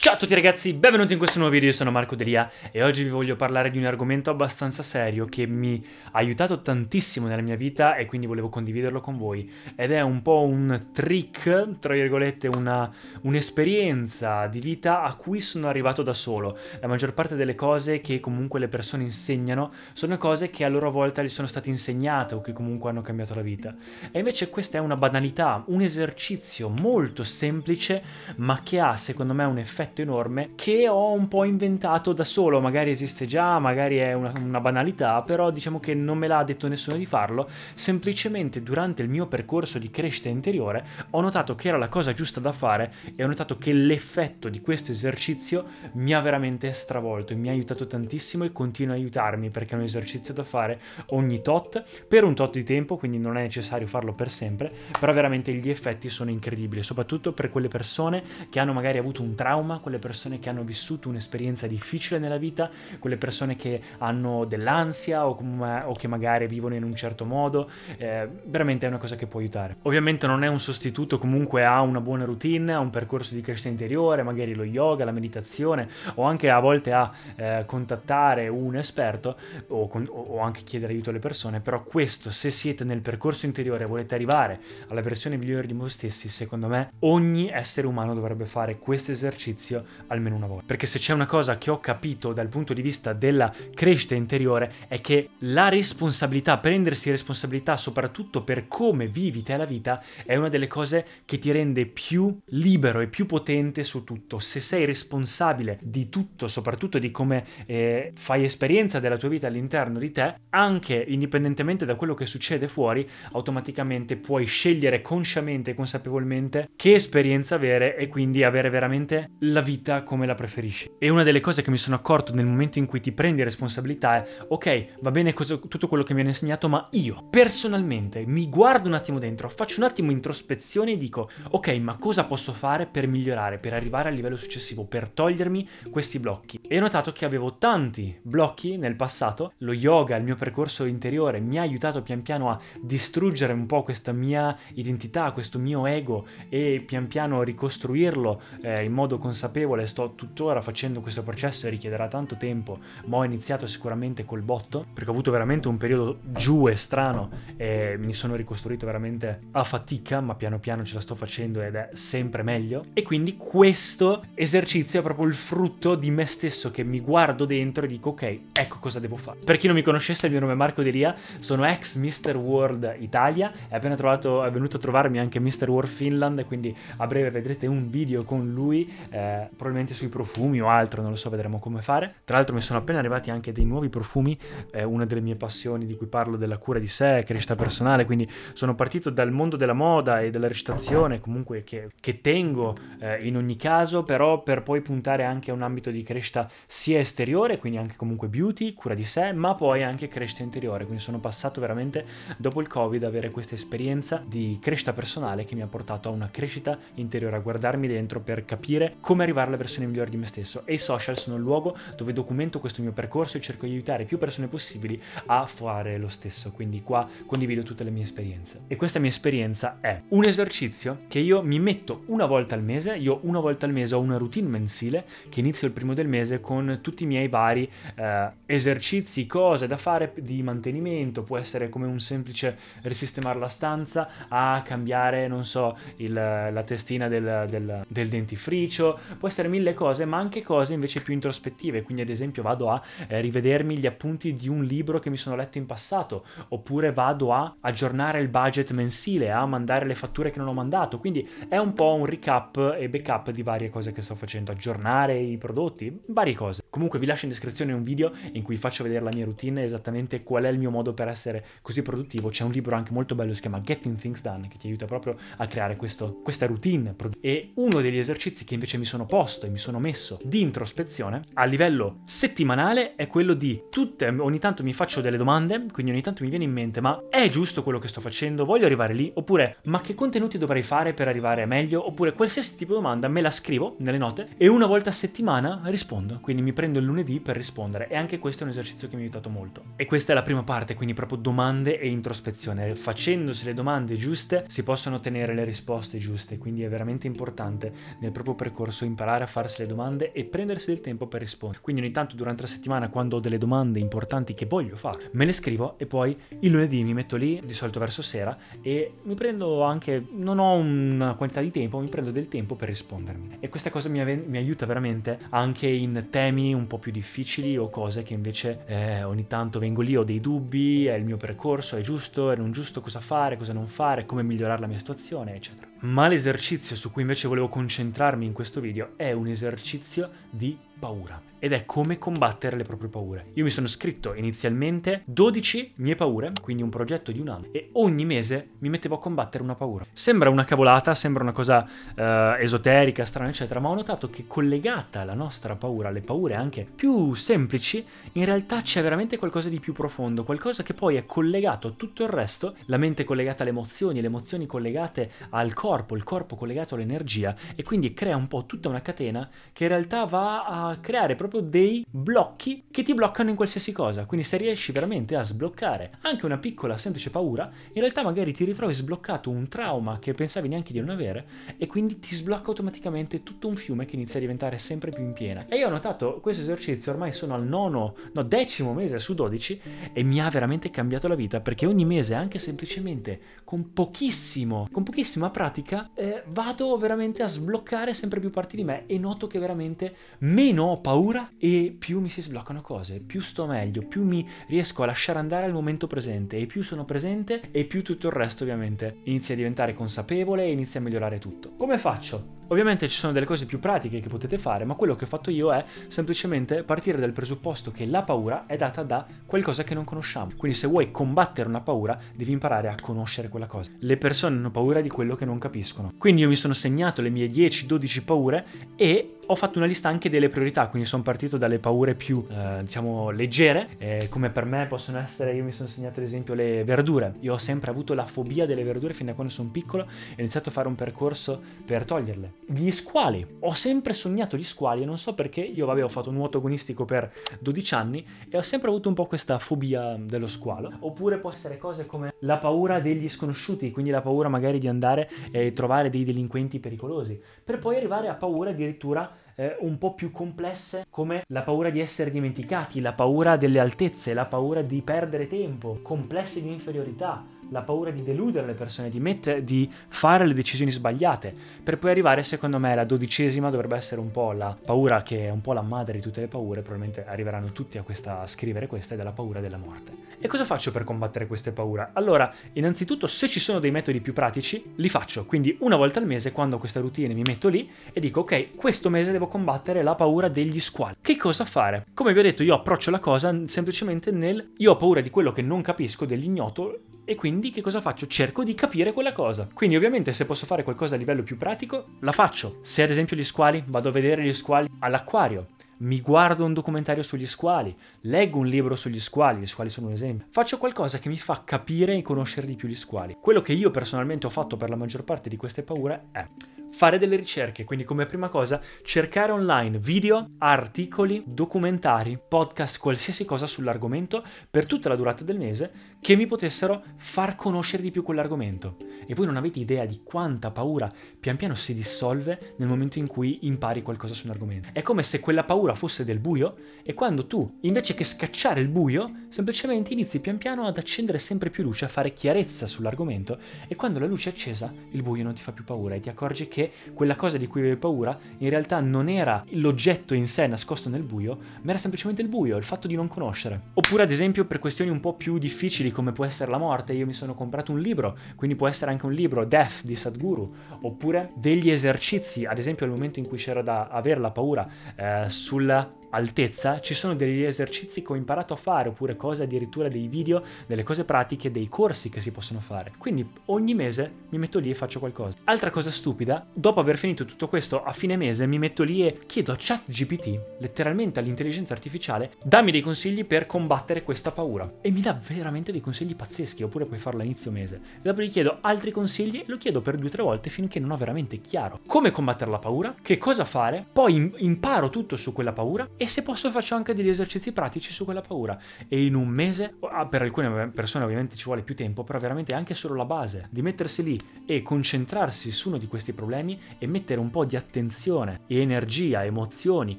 Ciao a tutti ragazzi, benvenuti in questo nuovo video, io sono Marco Delia e oggi vi voglio parlare di un argomento abbastanza serio che mi ha aiutato tantissimo nella mia vita e quindi volevo condividerlo con voi ed è un po' un trick, tra virgolette, una, un'esperienza di vita a cui sono arrivato da solo. La maggior parte delle cose che comunque le persone insegnano sono cose che a loro volta gli sono state insegnate o che comunque hanno cambiato la vita. E invece questa è una banalità, un esercizio molto semplice ma che ha secondo me un effetto effetto enorme che ho un po' inventato da solo, magari esiste già, magari è una, una banalità, però diciamo che non me l'ha detto nessuno di farlo, semplicemente durante il mio percorso di crescita interiore ho notato che era la cosa giusta da fare e ho notato che l'effetto di questo esercizio mi ha veramente stravolto e mi ha aiutato tantissimo e continua a aiutarmi perché è un esercizio da fare ogni tot per un tot di tempo, quindi non è necessario farlo per sempre, però veramente gli effetti sono incredibili, soprattutto per quelle persone che hanno magari avuto un trauma, quelle persone che hanno vissuto un'esperienza difficile nella vita, quelle persone che hanno dell'ansia o, com- o che magari vivono in un certo modo, eh, veramente è una cosa che può aiutare. Ovviamente non è un sostituto comunque a una buona routine, a un percorso di crescita interiore, magari lo yoga, la meditazione o anche a volte a eh, contattare un esperto o, con- o anche chiedere aiuto alle persone, però questo se siete nel percorso interiore e volete arrivare alla versione migliore di voi stessi, secondo me ogni essere umano dovrebbe fare questo esercizio esercizio almeno una volta. Perché se c'è una cosa che ho capito dal punto di vista della crescita interiore è che la responsabilità, prendersi responsabilità soprattutto per come vivi te la vita, è una delle cose che ti rende più libero e più potente su tutto. Se sei responsabile di tutto, soprattutto di come eh, fai esperienza della tua vita all'interno di te, anche indipendentemente da quello che succede fuori, automaticamente puoi scegliere consciamente e consapevolmente che esperienza avere e quindi avere veramente la la vita come la preferisci. E una delle cose che mi sono accorto nel momento in cui ti prendi responsabilità è, ok, va bene cosa, tutto quello che mi hanno insegnato, ma io personalmente mi guardo un attimo dentro, faccio un attimo introspezione e dico, ok, ma cosa posso fare per migliorare, per arrivare al livello successivo, per togliermi questi blocchi? E ho notato che avevo tanti blocchi nel passato, lo yoga, il mio percorso interiore mi ha aiutato pian piano a distruggere un po' questa mia identità, questo mio ego e pian piano ricostruirlo eh, in modo consapevole consapevole, sto tuttora facendo questo processo e richiederà tanto tempo, ma ho iniziato sicuramente col botto, perché ho avuto veramente un periodo giù e strano e mi sono ricostruito veramente a fatica, ma piano piano ce la sto facendo ed è sempre meglio. E quindi questo esercizio è proprio il frutto di me stesso che mi guardo dentro e dico ok, ecco cosa devo fare. Per chi non mi conoscesse, il mio nome è Marco Delia, sono ex Mr. World Italia, è appena trovato, è venuto a trovarmi anche Mr. World Finland, quindi a breve vedrete un video con lui. Eh, probabilmente sui profumi o altro, non lo so, vedremo come fare. Tra l'altro mi sono appena arrivati anche dei nuovi profumi, eh, una delle mie passioni di cui parlo della cura di sé, crescita personale, quindi sono partito dal mondo della moda e della recitazione, comunque che, che tengo eh, in ogni caso, però per poi puntare anche a un ambito di crescita sia esteriore, quindi anche comunque beauty, cura di sé, ma poi anche crescita interiore, quindi sono passato veramente dopo il Covid ad avere questa esperienza di crescita personale che mi ha portato a una crescita interiore, a guardarmi dentro per capire come arrivare alla versione migliore di me stesso e i social sono il luogo dove documento questo mio percorso e cerco di aiutare più persone possibili a fare lo stesso. Quindi qua condivido tutte le mie esperienze. E questa mia esperienza è un esercizio che io mi metto una volta al mese, io una volta al mese ho una routine mensile che inizio il primo del mese con tutti i miei vari eh, esercizi, cose da fare di mantenimento, può essere come un semplice risistemare la stanza a cambiare, non so, il, la testina del, del, del dentifricio, può essere mille cose, ma anche cose invece più introspettive. Quindi, ad esempio, vado a eh, rivedermi gli appunti di un libro che mi sono letto in passato, oppure vado a aggiornare il budget mensile, a mandare le fatture che non ho mandato. Quindi è un po' un recap e backup di varie cose che sto facendo, aggiornare i prodotti, varie cose. Comunque vi lascio in descrizione un video in cui faccio vedere la mia routine, esattamente qual è il mio modo per essere così produttivo. C'è un libro anche molto bello, si chiama Getting Things Done, che ti aiuta proprio a creare questo, questa routine. E uno degli esercizi che invece mi sono sono posto e mi sono messo di introspezione a livello settimanale è quello di tutte, ogni tanto mi faccio delle domande, quindi ogni tanto mi viene in mente ma è giusto quello che sto facendo? Voglio arrivare lì? Oppure ma che contenuti dovrei fare per arrivare meglio? Oppure qualsiasi tipo di domanda me la scrivo nelle note e una volta a settimana rispondo, quindi mi prendo il lunedì per rispondere e anche questo è un esercizio che mi ha aiutato molto. E questa è la prima parte, quindi proprio domande e introspezione. Facendosi le domande giuste si possono ottenere le risposte giuste, quindi è veramente importante nel proprio percorso imparare a farsi le domande e prendersi del tempo per rispondere. Quindi ogni tanto durante la settimana quando ho delle domande importanti che voglio fare, me le scrivo e poi il lunedì mi metto lì, di solito verso sera, e mi prendo anche, non ho una quantità di tempo, mi prendo del tempo per rispondermi. E questa cosa mi, ave- mi aiuta veramente anche in temi un po' più difficili o cose che invece eh, ogni tanto vengo lì, ho dei dubbi, è il mio percorso, è giusto, è non giusto, cosa fare, cosa non fare, come migliorare la mia situazione, eccetera. Ma l'esercizio su cui invece volevo concentrarmi in questo video è un esercizio di paura ed è come combattere le proprie paure. Io mi sono scritto inizialmente 12 mie paure, quindi un progetto di un anno, e ogni mese mi mettevo a combattere una paura. Sembra una cavolata, sembra una cosa eh, esoterica, strana, eccetera, ma ho notato che collegata alla nostra paura, alle paure anche più semplici, in realtà c'è veramente qualcosa di più profondo, qualcosa che poi è collegato a tutto il resto, la mente collegata alle emozioni, le emozioni collegate al corpo, il corpo collegato all'energia, e quindi crea un po' tutta una catena che in realtà va creare proprio dei blocchi che ti bloccano in qualsiasi cosa. Quindi se riesci veramente a sbloccare anche una piccola semplice paura, in realtà magari ti ritrovi sbloccato un trauma che pensavi neanche di non avere e quindi ti sblocca automaticamente tutto un fiume che inizia a diventare sempre più in piena. E io ho notato questo esercizio, ormai sono al nono, no decimo mese su 12 e mi ha veramente cambiato la vita perché ogni mese anche semplicemente con pochissimo, con pochissima pratica eh, vado veramente a sbloccare sempre più parti di me e noto che veramente meno meno ho paura e più mi si sbloccano cose, più sto meglio, più mi riesco a lasciare andare al momento presente e più sono presente e più tutto il resto ovviamente inizia a diventare consapevole e inizia a migliorare tutto. Come faccio? Ovviamente ci sono delle cose più pratiche che potete fare, ma quello che ho fatto io è semplicemente partire dal presupposto che la paura è data da qualcosa che non conosciamo. Quindi se vuoi combattere una paura, devi imparare a conoscere quella cosa. Le persone hanno paura di quello che non capiscono. Quindi io mi sono segnato le mie 10-12 paure e ho fatto una lista anche delle priorità, quindi sono partito dalle paure più, eh, diciamo, leggere, eh, come per me possono essere, io mi sono segnato ad esempio le verdure. Io ho sempre avuto la fobia delle verdure fin da quando sono piccolo e ho iniziato a fare un percorso per toglierle. Gli squali, ho sempre sognato gli squali e non so perché, io vabbè ho fatto nuoto agonistico per 12 anni e ho sempre avuto un po' questa fobia dello squalo. Oppure può essere cose come la paura degli sconosciuti, quindi la paura magari di andare e trovare dei delinquenti pericolosi, per poi arrivare a paura addirittura eh, un po' più complesse come la paura di essere dimenticati, la paura delle altezze, la paura di perdere tempo, complesse di inferiorità la paura di deludere le persone, di, mettere, di fare le decisioni sbagliate, per poi arrivare, secondo me, la dodicesima dovrebbe essere un po' la paura che è un po' la madre di tutte le paure, probabilmente arriveranno tutti a, questa, a scrivere questa, ed è la paura della morte. E cosa faccio per combattere queste paure? Allora, innanzitutto, se ci sono dei metodi più pratici, li faccio, quindi una volta al mese, quando ho questa routine, mi metto lì e dico, ok, questo mese devo combattere la paura degli squali. Che cosa fare? Come vi ho detto, io approccio la cosa semplicemente nel, io ho paura di quello che non capisco, dell'ignoto, e quindi che cosa faccio? Cerco di capire quella cosa. Quindi ovviamente se posso fare qualcosa a livello più pratico, la faccio. Se ad esempio gli squali, vado a vedere gli squali all'acquario. Mi guardo un documentario sugli squali, leggo un libro sugli squali, gli squali sono un esempio. Faccio qualcosa che mi fa capire e conoscere di più gli squali. Quello che io personalmente ho fatto per la maggior parte di queste paure è fare delle ricerche, quindi come prima cosa cercare online video, articoli, documentari, podcast, qualsiasi cosa sull'argomento per tutta la durata del mese che mi potessero far conoscere di più quell'argomento. E voi non avete idea di quanta paura pian piano si dissolve nel momento in cui impari qualcosa su un argomento. È come se quella paura fosse del buio e quando tu, invece che scacciare il buio, semplicemente inizi pian piano ad accendere sempre più luce, a fare chiarezza sull'argomento e quando la luce è accesa il buio non ti fa più paura e ti accorgi che quella cosa di cui avevi paura in realtà non era l'oggetto in sé nascosto nel buio, ma era semplicemente il buio, il fatto di non conoscere. Oppure ad esempio per questioni un po' più difficili come può essere la morte, io mi sono comprato un libro, quindi può essere anche un libro, Death di Sadhguru, oppure degli esercizi, ad esempio al momento in cui c'era da avere la paura eh, sulla altezza ci sono degli esercizi che ho imparato a fare oppure cose addirittura dei video, delle cose pratiche, dei corsi che si possono fare. Quindi ogni mese mi metto lì e faccio qualcosa. Altra cosa stupida, dopo aver finito tutto questo a fine mese mi metto lì e chiedo a ChatGPT, letteralmente all'intelligenza artificiale, dammi dei consigli per combattere questa paura. E mi dà veramente dei consigli pazzeschi, oppure puoi farlo a inizio mese. E dopo gli chiedo altri consigli e lo chiedo per due o tre volte finché non ho veramente chiaro come combattere la paura, che cosa fare, poi imparo tutto su quella paura e se posso faccio anche degli esercizi pratici su quella paura. E in un mese, ah, per alcune persone ovviamente ci vuole più tempo, però veramente anche solo la base di mettersi lì e concentrarsi su uno di questi problemi e mettere un po' di attenzione e energia, emozioni,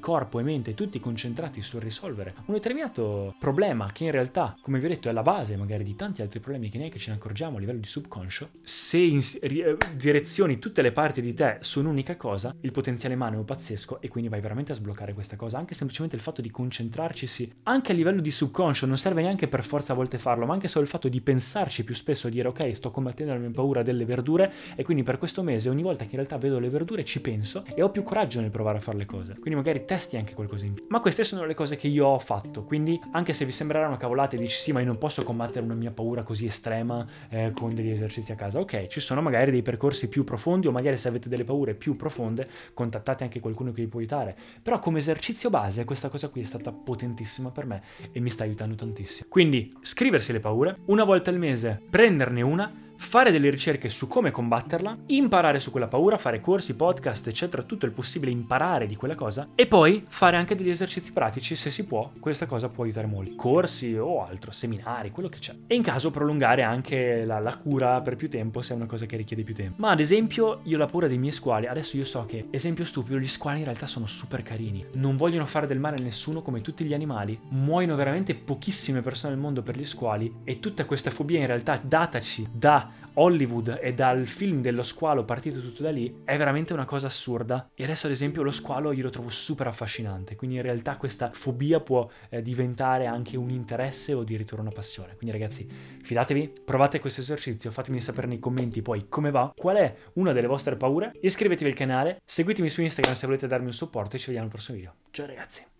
corpo e mente tutti concentrati sul risolvere un determinato problema che in realtà, come vi ho detto, è la base magari di tanti altri problemi che neanche ce ne accorgiamo a livello di subconscio, se in, eh, direzioni tutte le parti di te su un'unica cosa, il potenziale umano è pazzesco e quindi vai veramente a sbloccare questa cosa. Anche semplicemente il fatto di concentrarci, anche a livello di subconscio, non serve neanche per forza a volte farlo, ma anche solo il fatto di pensarci più spesso, dire ok, sto combattendo la mia paura delle verdure e quindi per questo mese ogni volta che in realtà vedo le verdure ci penso e ho più coraggio nel provare a fare le cose. Quindi magari testi anche qualcosa in più. Ma queste sono le cose che io ho fatto, quindi anche se vi sembreranno cavolate e dici sì, ma io non posso combattere una mia paura così estrema eh, con degli esercizi a casa. Ok, ci sono magari dei percorsi più profondi o magari se avete delle paure più profonde, contattate anche qualcuno che vi può aiutare. Però come esercizio base questa cosa qui è stata potentissima per me e mi sta aiutando tantissimo. Quindi scriversi le paure, una volta al mese prenderne una fare delle ricerche su come combatterla, imparare su quella paura, fare corsi, podcast, eccetera, tutto il possibile imparare di quella cosa e poi fare anche degli esercizi pratici se si può, questa cosa può aiutare molto. Corsi o altro, seminari, quello che c'è. E in caso prolungare anche la, la cura per più tempo se è una cosa che richiede più tempo. Ma ad esempio io la paura dei miei squali, adesso io so che, esempio stupido, gli squali in realtà sono super carini, non vogliono fare del male a nessuno come tutti gli animali, muoiono veramente pochissime persone al mondo per gli squali e tutta questa fobia in realtà dataci da Hollywood e dal film dello squalo partito tutto da lì è veramente una cosa assurda. E adesso ad esempio lo squalo io lo trovo super affascinante. Quindi in realtà questa fobia può eh, diventare anche un interesse o addirittura una passione. Quindi ragazzi fidatevi provate questo esercizio fatemi sapere nei commenti poi come va qual è una delle vostre paure. Iscrivetevi al canale seguitemi su Instagram se volete darmi un supporto e ci vediamo al prossimo video. Ciao ragazzi